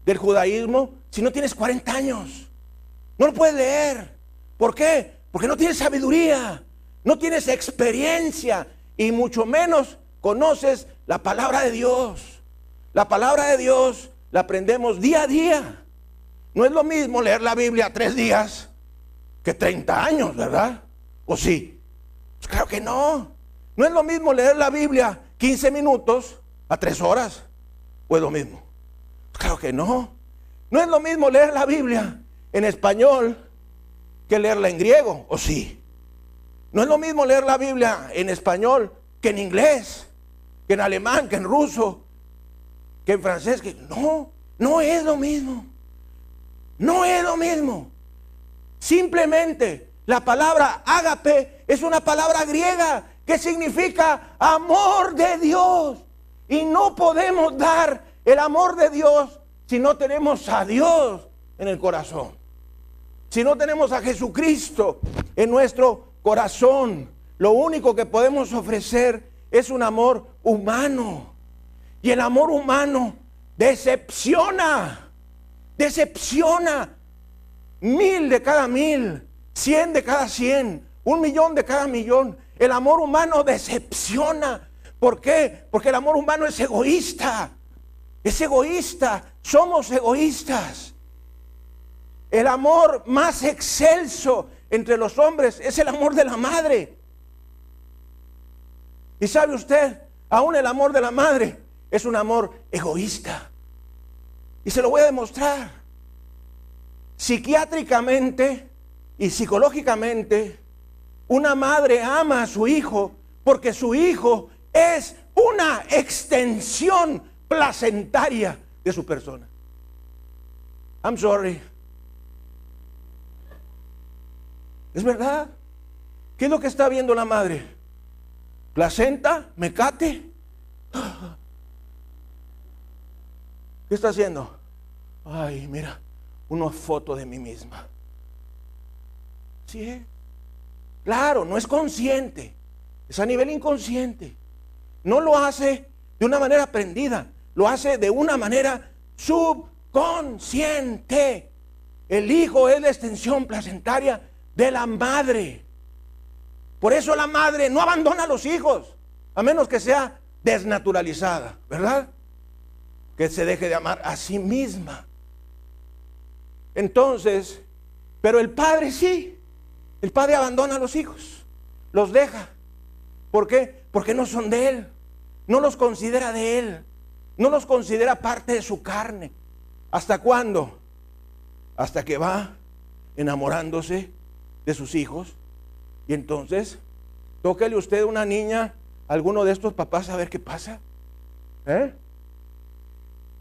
del judaísmo, si no tienes 40 años. No lo puedes leer. ¿Por qué? Porque no tienes sabiduría, no tienes experiencia y mucho menos conoces la palabra de Dios. La palabra de Dios la aprendemos día a día. No es lo mismo leer la Biblia tres días que 30 años, ¿verdad? ¿O sí? Pues claro que no. No es lo mismo leer la Biblia 15 minutos a 3 horas. ¿O es lo mismo? Pues claro que no. No es lo mismo leer la Biblia en español que leerla en griego, ¿o sí? No es lo mismo leer la Biblia en español que en inglés, que en alemán, que en ruso, que en francés, que no, no es lo mismo. No es lo mismo. Simplemente la palabra ágape es una palabra griega que significa amor de Dios. Y no podemos dar el amor de Dios si no tenemos a Dios en el corazón. Si no tenemos a Jesucristo en nuestro corazón, lo único que podemos ofrecer es un amor humano. Y el amor humano decepciona, decepciona. Mil de cada mil, cien de cada cien, un millón de cada millón. El amor humano decepciona. ¿Por qué? Porque el amor humano es egoísta. Es egoísta. Somos egoístas. El amor más excelso entre los hombres es el amor de la madre. Y sabe usted, aún el amor de la madre es un amor egoísta. Y se lo voy a demostrar. Psiquiátricamente y psicológicamente, una madre ama a su hijo porque su hijo es una extensión placentaria de su persona. I'm sorry. Es verdad. ¿Qué es lo que está viendo la madre? ¿Placenta? ¿Mecate? ¿Qué está haciendo? Ay, mira, una foto de mí misma. Sí, claro, no es consciente, es a nivel inconsciente. No lo hace de una manera aprendida, lo hace de una manera subconsciente. El hijo es la extensión placentaria de la madre. Por eso la madre no abandona a los hijos, a menos que sea desnaturalizada, ¿verdad? Que se deje de amar a sí misma. Entonces, pero el padre sí, el padre abandona a los hijos, los deja. ¿Por qué? Porque no son de él, no los considera de él, no los considera parte de su carne. ¿Hasta cuándo? Hasta que va enamorándose de sus hijos. Y entonces, tóquele usted una niña, alguno de estos papás, a ver qué pasa. ¿Eh?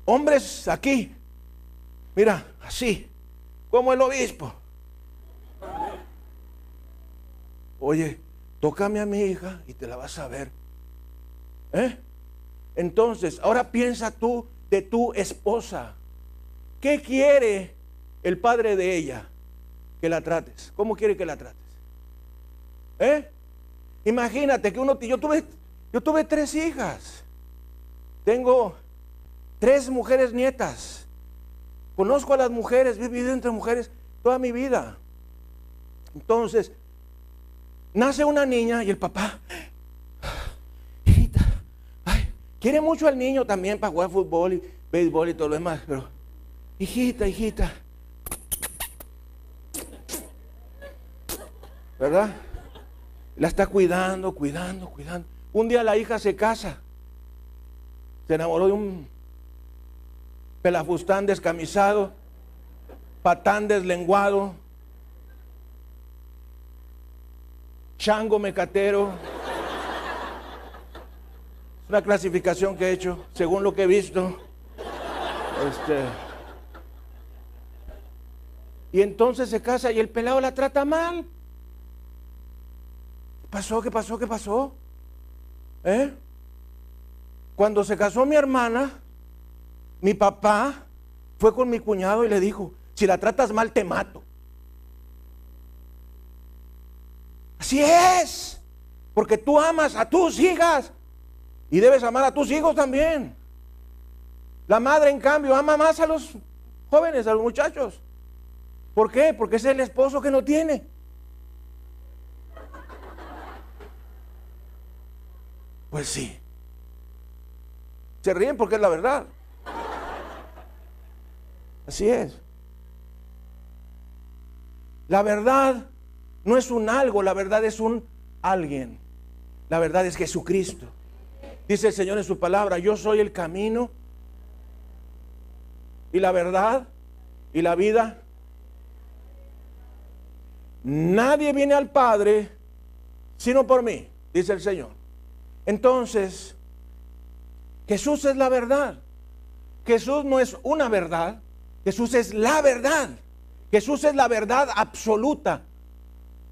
Hombres aquí, mira, así, como el obispo. Oye, tócame a mi hija y te la vas a ver. ¿Eh? Entonces, ahora piensa tú de tu esposa. ¿Qué quiere el padre de ella? Que la trates. ¿Cómo quiere que la trates? ¿Eh? Imagínate que uno, yo tuve, yo tuve tres hijas. Tengo tres mujeres nietas. Conozco a las mujeres, he vivido entre mujeres toda mi vida. Entonces, nace una niña y el papá, hijita, ay, Quiere mucho al niño también para jugar fútbol y béisbol y todo lo demás, pero hijita, hijita. ¿Verdad? La está cuidando, cuidando, cuidando. Un día la hija se casa. Se enamoró de un pelafustán descamisado, patán deslenguado, chango mecatero. Es una clasificación que he hecho, según lo que he visto. Este, y entonces se casa y el pelado la trata mal. ¿Qué pasó? ¿Qué pasó? ¿Qué pasó? ¿Eh? Cuando se casó mi hermana, mi papá fue con mi cuñado y le dijo, si la tratas mal te mato. Así es, porque tú amas a tus hijas y debes amar a tus hijos también. La madre, en cambio, ama más a los jóvenes, a los muchachos. ¿Por qué? Porque es el esposo que no tiene. Pues sí. Se ríen porque es la verdad. Así es. La verdad no es un algo, la verdad es un alguien. La verdad es Jesucristo. Dice el Señor en su palabra, yo soy el camino y la verdad y la vida. Nadie viene al Padre sino por mí, dice el Señor. Entonces, Jesús es la verdad. Jesús no es una verdad, Jesús es la verdad. Jesús es la verdad absoluta.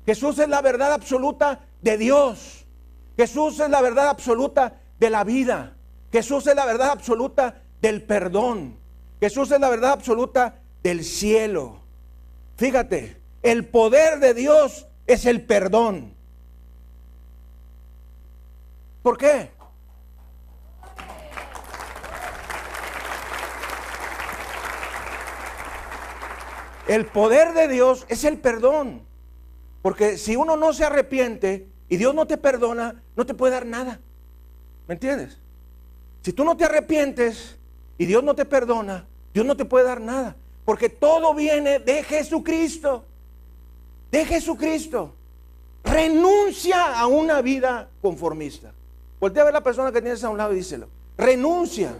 Jesús es la verdad absoluta de Dios. Jesús es la verdad absoluta de la vida. Jesús es la verdad absoluta del perdón. Jesús es la verdad absoluta del cielo. Fíjate, el poder de Dios es el perdón. ¿Por qué? El poder de Dios es el perdón. Porque si uno no se arrepiente y Dios no te perdona, no te puede dar nada. ¿Me entiendes? Si tú no te arrepientes y Dios no te perdona, Dios no te puede dar nada. Porque todo viene de Jesucristo. De Jesucristo. Renuncia a una vida conformista. Voltea a ver a la persona que tienes a un lado y díselo. Renuncia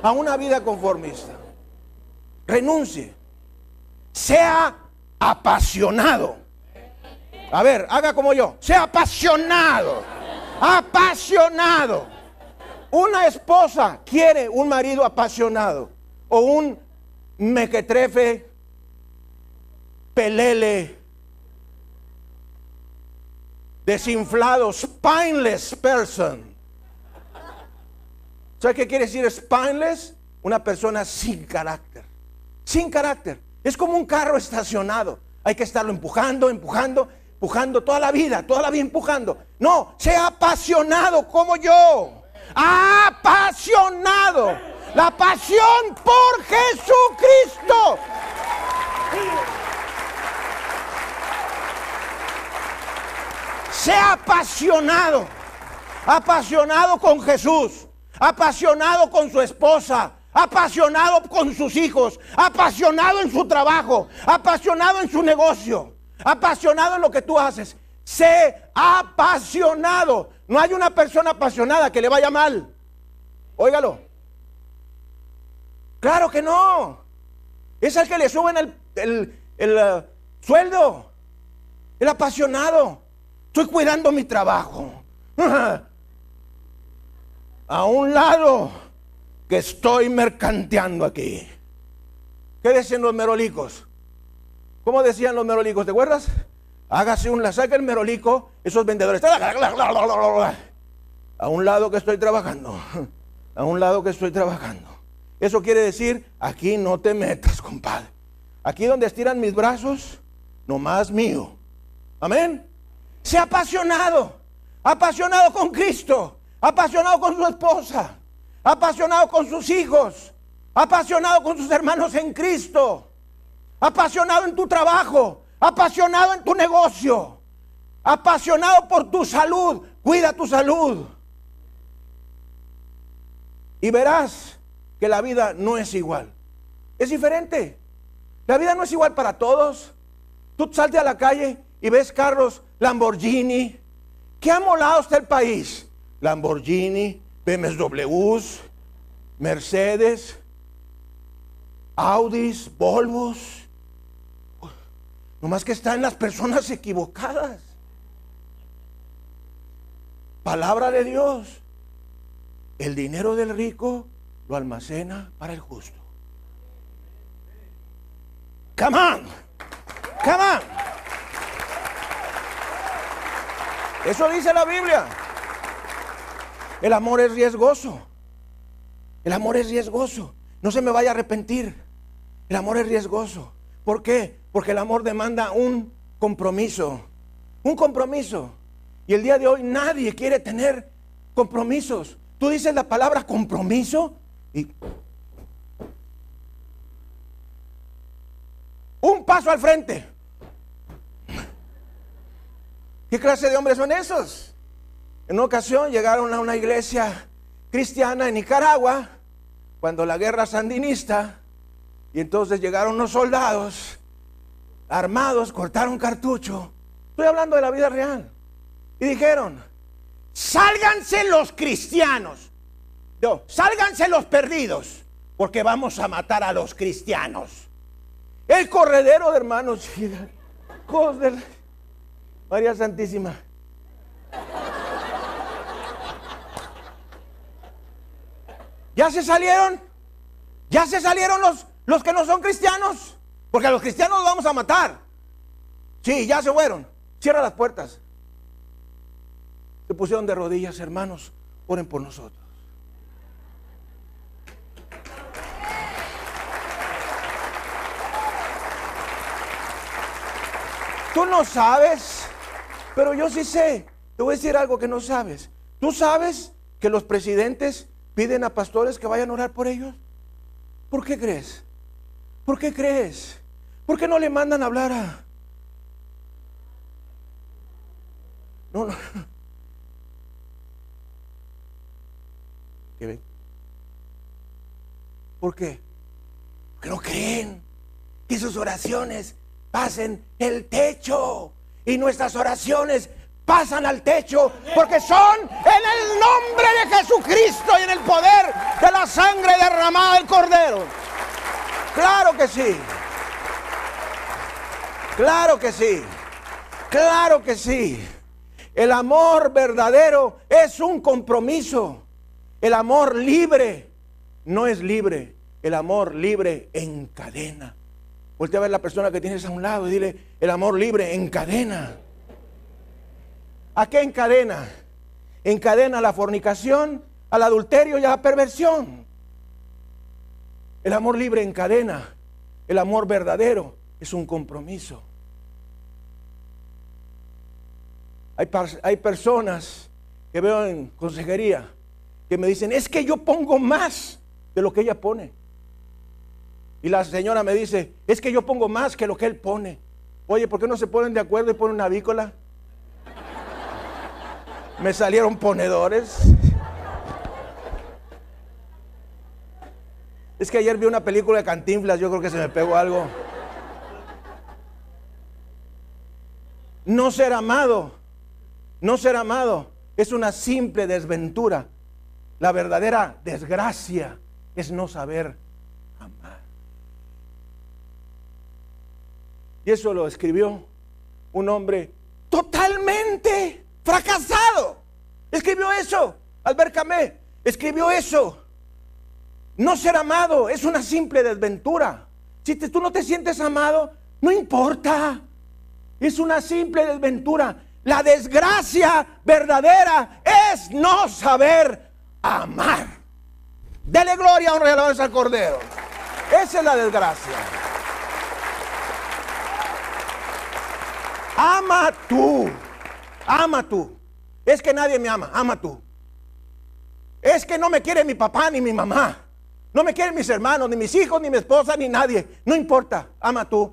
a una vida conformista. Renuncie sea apasionado. A ver, haga como yo. Sea apasionado. Apasionado. Una esposa quiere un marido apasionado o un mequetrefe, pelele, desinflado, spineless person. ¿Sabe qué quiere decir spineless? Una persona sin carácter. Sin carácter. Es como un carro estacionado. Hay que estarlo empujando, empujando, empujando toda la vida, toda la vida empujando. No, sea apasionado como yo. Apasionado. La pasión por Jesucristo. Sea apasionado. Apasionado con Jesús. Apasionado con su esposa apasionado con sus hijos, apasionado en su trabajo, apasionado en su negocio, apasionado en lo que tú haces. Sé apasionado. No hay una persona apasionada que le vaya mal. Óigalo. Claro que no. Es el que le suben el, el, uh, sueldo. El apasionado. Estoy cuidando mi trabajo. A un lado que estoy mercanteando aquí. ¿Qué decían los merolicos? ¿Cómo decían los merolicos? ¿Te acuerdas? Hágase un la saca el merolico, esos vendedores. A un lado que estoy trabajando. A un lado que estoy trabajando. Eso quiere decir, aquí no te metas, compadre. Aquí donde estiran mis brazos, nomás mío. Amén. Sea apasionado. Apasionado con Cristo. Apasionado con su esposa apasionado con sus hijos, apasionado con sus hermanos en Cristo, apasionado en tu trabajo, apasionado en tu negocio, apasionado por tu salud. Cuida tu salud. y verás que la vida no es igual. Es diferente. La vida no es igual para todos. Tú salte a la calle y ves carros Lamborghini. ¿Qué ha molado usted el país? Lamborghini, BMWs, Mercedes, Audis, Volvos. Nomás que están las personas equivocadas. Palabra de Dios. El dinero del rico lo almacena para el justo. Come on. Come on. Eso dice la Biblia. El amor es riesgoso. El amor es riesgoso. No se me vaya a arrepentir. El amor es riesgoso. ¿Por qué? Porque el amor demanda un compromiso. Un compromiso. Y el día de hoy nadie quiere tener compromisos. Tú dices la palabra compromiso y un paso al frente. ¿Qué clase de hombres son esos? En una ocasión llegaron a una iglesia cristiana en Nicaragua, cuando la guerra sandinista, y entonces llegaron unos soldados armados, cortaron cartucho. Estoy hablando de la vida real. Y dijeron, sálganse los cristianos. No, sálganse los perdidos, porque vamos a matar a los cristianos. El corredero de hermanos, María Santísima. ¿Ya se salieron? ¿Ya se salieron los, los que no son cristianos? Porque a los cristianos los vamos a matar. Sí, ya se fueron. Cierra las puertas. Se pusieron de rodillas, hermanos. Oren por nosotros. Tú no sabes, pero yo sí sé. Te voy a decir algo que no sabes. Tú sabes que los presidentes piden a pastores que vayan a orar por ellos. ¿Por qué crees? ¿Por qué crees? ¿Por qué no le mandan a hablar a... No, no. ¿Qué ven? ¿Por qué? Porque no creen que sus oraciones pasen el techo y nuestras oraciones pasan al techo porque son en el nombre de Jesucristo y en el poder de la sangre derramada del Cordero. Claro que sí. Claro que sí. Claro que sí. El amor verdadero es un compromiso. El amor libre no es libre. El amor libre encadena. Voltea a ver la persona que tienes a un lado y dile, el amor libre encadena. ¿A qué encadena? Encadena la fornicación, al adulterio y a la perversión. El amor libre encadena. El amor verdadero es un compromiso. Hay, hay personas que veo en consejería que me dicen, es que yo pongo más de lo que ella pone. Y la señora me dice, es que yo pongo más que lo que él pone. Oye, ¿por qué no se ponen de acuerdo y ponen una avícola? Me salieron ponedores. Es que ayer vi una película de Cantinflas, yo creo que se me pegó algo. No ser amado, no ser amado es una simple desventura. La verdadera desgracia es no saber amar. Y eso lo escribió un hombre totalmente fracasado. Escribió eso. Albert escribió eso. No ser amado es una simple desventura. Si tú no te sientes amado, no importa. Es una simple desventura. La desgracia verdadera es no saber amar. Dele gloria, honra y alabanza al Cordero. Esa es la desgracia. Ama tú. Ama tú. Es que nadie me ama. Ama tú. Es que no me quiere mi papá ni mi mamá. No me quieren mis hermanos, ni mis hijos, ni mi esposa, ni nadie. No importa. Ama tú.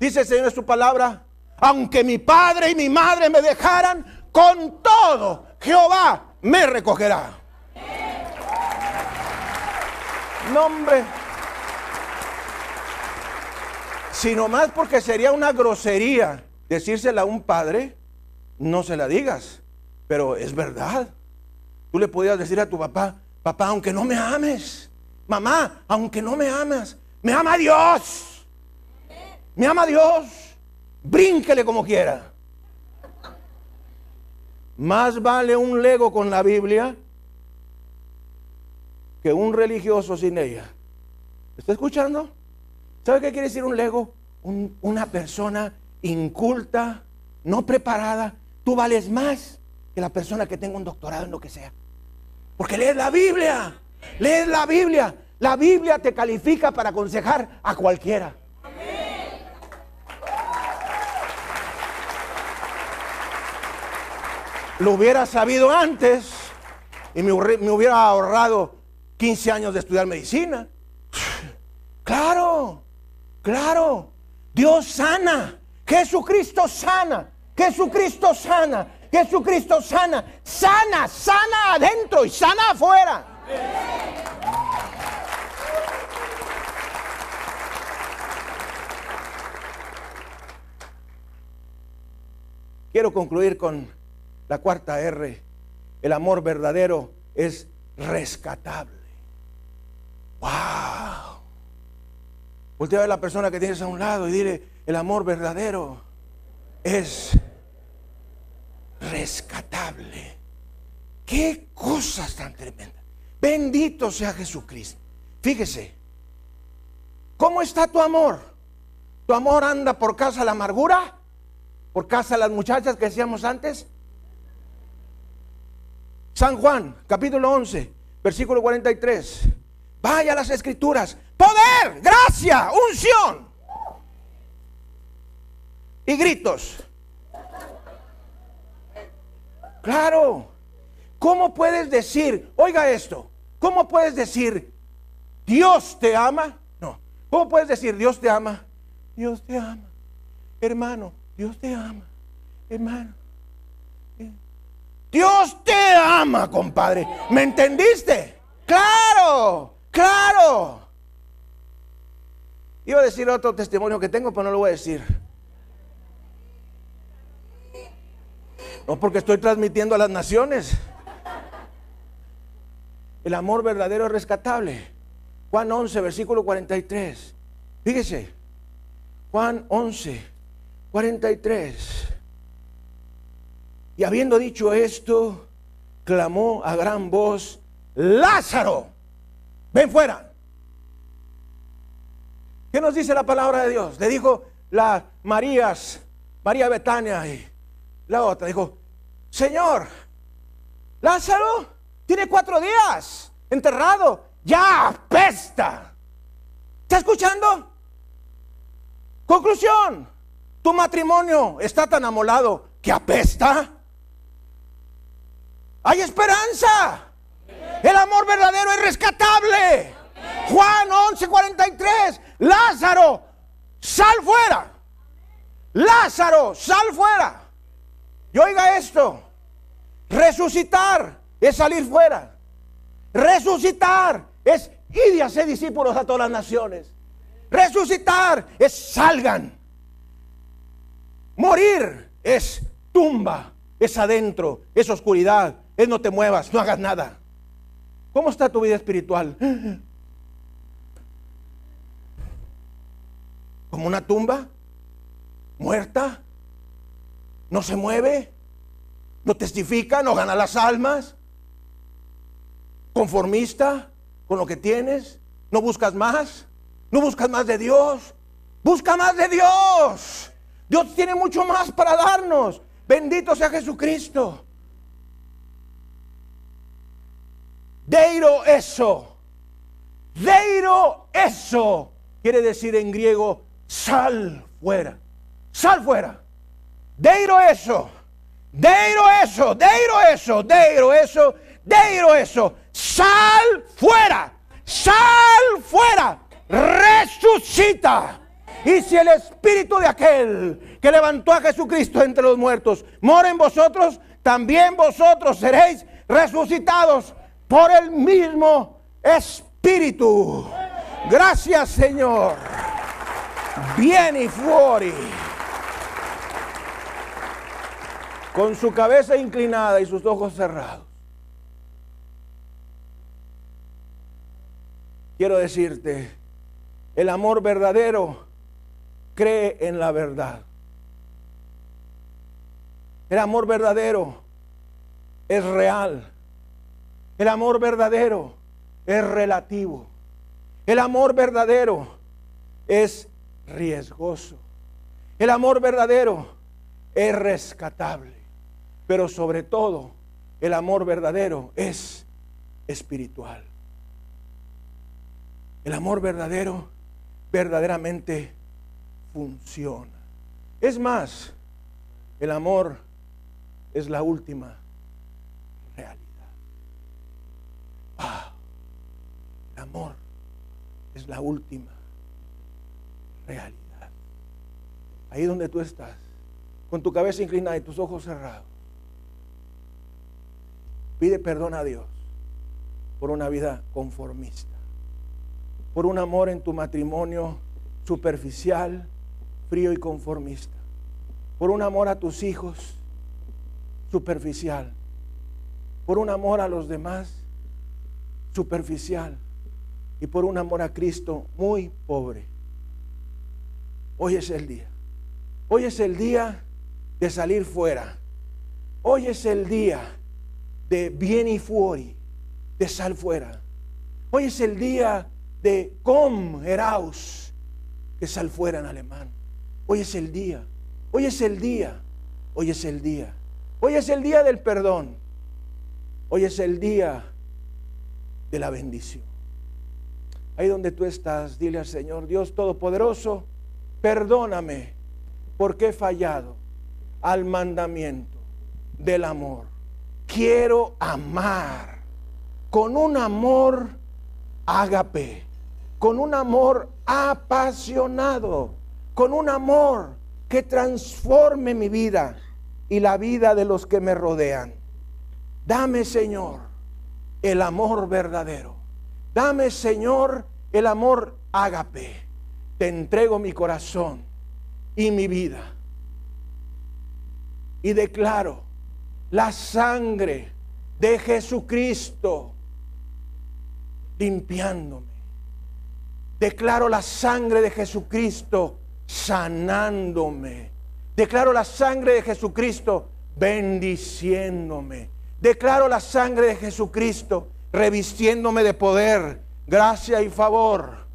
Dice el Señor en su palabra. Aunque mi padre y mi madre me dejaran, con todo Jehová me recogerá. No, hombre. Sino más porque sería una grosería decírsela a un padre, no se la digas. Pero es verdad. Tú le podías decir a tu papá, papá, aunque no me ames, mamá, aunque no me ames, me ama Dios. Me ama Dios. Brínquele como quiera. Más vale un lego con la Biblia que un religioso sin ella. ¿Está escuchando? ¿Sabe qué quiere decir un lego? una persona inculta, no preparada. Tú vales más que la persona que tenga un doctorado en lo que sea. Porque lees la Biblia. Lees la Biblia. La Biblia te califica para aconsejar a cualquiera. Lo hubiera sabido antes y me, hubiera ahorrado 15 años de estudiar medicina. Claro, claro. Dios sana. Jesucristo sana. Jesucristo sana. Jesucristo sana. Sana, sana adentro y sana afuera. Quiero concluir con la cuarta R, el amor verdadero es rescatable. ¡Wow! Voltea a ver a la persona que tienes a un lado y dile, el amor verdadero es rescatable. Qué cosas tan tremendas. Bendito sea Jesucristo. Fíjese, ¿cómo está tu amor? ¿Tu amor anda por casa la amargura? ¿Por casa las muchachas que decíamos antes? San Juan, capítulo 11, versículo 43. Vaya a las escrituras. Poder, gracia, unción. Y gritos. Claro. ¿Cómo puedes decir, oiga esto, cómo puedes decir, Dios te ama? No. ¿Cómo puedes decir, Dios te ama? Dios te ama. Hermano, Dios te ama. Hermano. Dios te ama, compadre. ¿Me entendiste? Claro, claro. Iba a decir otro testimonio que tengo, pero no lo voy a decir. No porque estoy transmitiendo a las naciones. El amor verdadero es rescatable. Juan 11, versículo 43. Fíjese. Juan 11, 43. Y habiendo dicho esto, clamó a gran voz, Lázaro, ven fuera. ¿Qué nos dice la palabra de Dios? Le dijo la Marías, María Betania y la otra, dijo, Señor, Lázaro tiene cuatro días enterrado, ya apesta. ¿Está escuchando? Conclusión, tu matrimonio está tan amolado que apesta. Hay esperanza. El amor verdadero es rescatable. Juan 11:43. Lázaro, sal fuera. Lázaro, sal fuera. Y oiga esto. Resucitar es salir fuera. Resucitar es ir y hacer discípulos a todas las naciones. Resucitar es salgan. Morir es tumba, es adentro, es oscuridad, es no te muevas, no hagas nada. ¿Cómo está tu vida espiritual? ¿Como una tumba? ¿Muerta? ¿No se mueve? ¿No testifica? ¿No gana las almas? ¿Conformista con lo que tienes? ¿No buscas más? ¿No buscas más de Dios? Busca más de Dios. Dios tiene mucho más para darnos. Bendito sea Jesucristo. Deiro eso. Deiro eso. Quiere decir en griego, sal fuera. Sal fuera. Deiro eso. Deiro eso. Deiro eso. Deiro eso. Deiro eso. Sal fuera. Sal fuera. Resucita. Y si el espíritu de aquel que levantó a Jesucristo entre los muertos mora en vosotros, también vosotros seréis resucitados por el mismo Espíritu. Gracias Señor. Vieni fuori. Con su cabeza inclinada y sus ojos cerrados. Quiero decirte, el amor verdadero cree en la verdad. El amor verdadero es real. El amor verdadero es relativo. El amor verdadero es riesgoso. El amor verdadero es rescatable. Pero sobre todo, el amor verdadero es espiritual. El amor verdadero verdaderamente funciona. Es más, el amor es la última realidad. Ah, el amor es la última realidad. Ahí donde tú estás, con tu cabeza inclinada y tus ojos cerrados, pide perdón a Dios por una vida conformista, por un amor en tu matrimonio superficial, frío y conformista, por un amor a tus hijos superficial, por un amor a los demás superficial y por un amor a Cristo muy pobre. Hoy es el día. Hoy es el día de salir fuera. Hoy es el día de bien y fuori, de sal fuera. Hoy es el día de com heraus, que sal fuera en alemán. Hoy es el día. Hoy es el día. Hoy es el día. Hoy es el día del perdón. Hoy es el día de la bendición. Ahí donde tú estás, dile al Señor, Dios Todopoderoso, perdóname porque he fallado al mandamiento del amor. Quiero amar con un amor ágape, con un amor apasionado, con un amor que transforme mi vida y la vida de los que me rodean. Dame, Señor, el amor verdadero. Dame, Señor, el amor ágape. Te entrego mi corazón y mi vida. Y declaro la sangre de Jesucristo limpiándome. Declaro la sangre de Jesucristo sanándome. Declaro la sangre de Jesucristo bendiciéndome. Declaro la sangre de Jesucristo revistiéndome de poder, gracia y favor.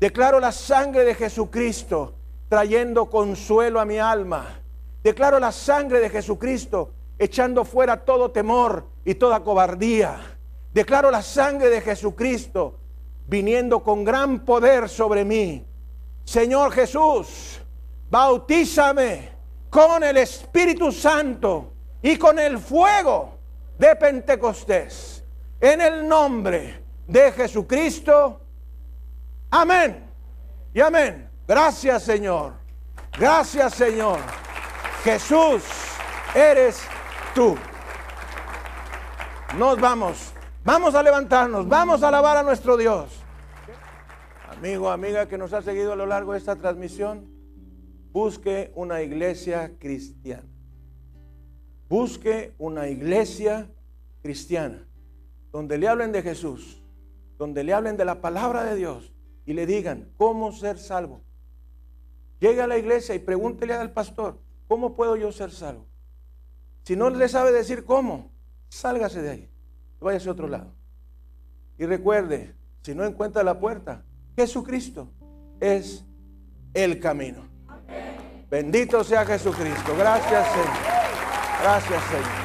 Declaro la sangre de Jesucristo trayendo consuelo a mi alma. Declaro la sangre de Jesucristo echando fuera todo temor y toda cobardía. Declaro la sangre de Jesucristo viniendo con gran poder sobre mí. Señor Jesús, bautízame con el Espíritu Santo y con el fuego de Pentecostés. En el nombre de Jesucristo. Amén. Y amén. Gracias Señor. Gracias Señor. Jesús, eres tú. Nos vamos. Vamos a levantarnos. Vamos a alabar a nuestro Dios. Amigo, amiga que nos ha seguido a lo largo de esta transmisión busque una iglesia cristiana. Busque una iglesia cristiana donde le hablen de Jesús, donde le hablen de la palabra de Dios y le digan cómo ser salvo. Llegue a la iglesia y pregúntele al pastor, ¿cómo puedo yo ser salvo? Si no le sabe decir cómo, sálgase de ahí, váyase a otro lado. Y recuerde, si no encuentra la puerta, Jesucristo es el camino. Bendito sea Jesucristo. Gracias, Señor. Gracias, Señor.